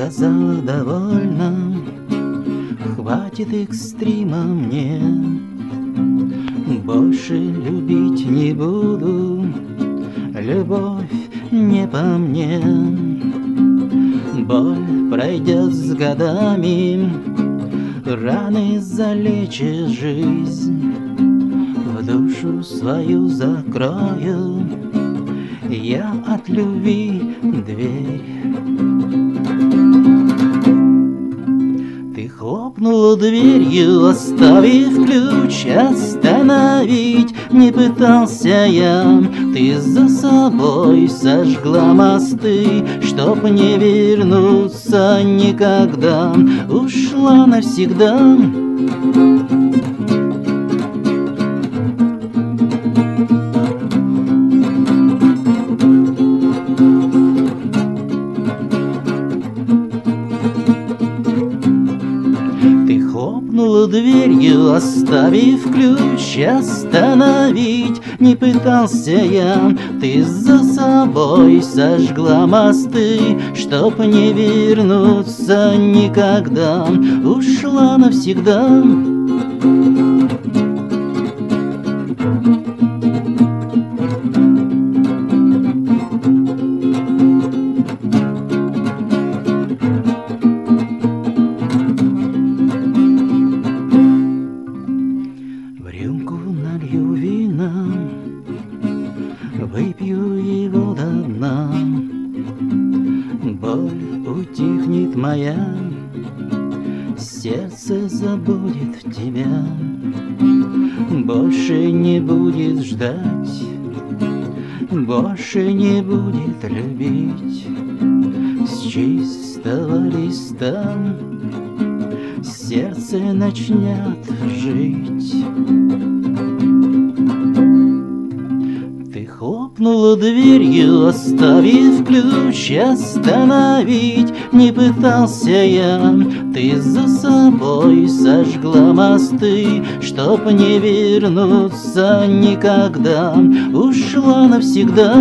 сказала довольно, хватит экстрима мне. Больше любить не буду, любовь не по мне. Боль пройдет с годами, раны залечит жизнь. В душу свою закрою я от любви дверь. Хлопнула дверью, оставив ключ, остановить не пытался я. Ты за собой сожгла мосты, чтоб не вернуться никогда. Ушла навсегда. Дверью, оставив ключ Остановить не пытался я. Ты за собой сожгла мосты Чтоб не вернуться никогда. Ушла навсегда моя, сердце забудет тебя. Больше не будет ждать, больше не будет любить. С чистого листа сердце начнет жить. Хлопнула дверью, оставив ключ, остановить не пытался я. Ты за собой сожгла мосты, чтоб не вернуться никогда. Ушла навсегда.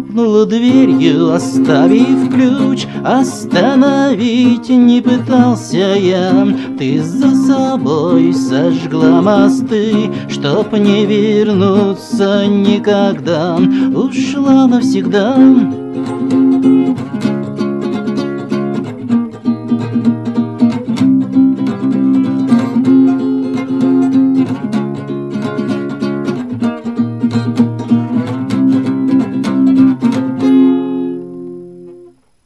Хлопнула дверью, оставив ключ. Остановить не пытался я. Ты за собой сожгла мосты Чтоб не вернуться никогда. Ушла навсегда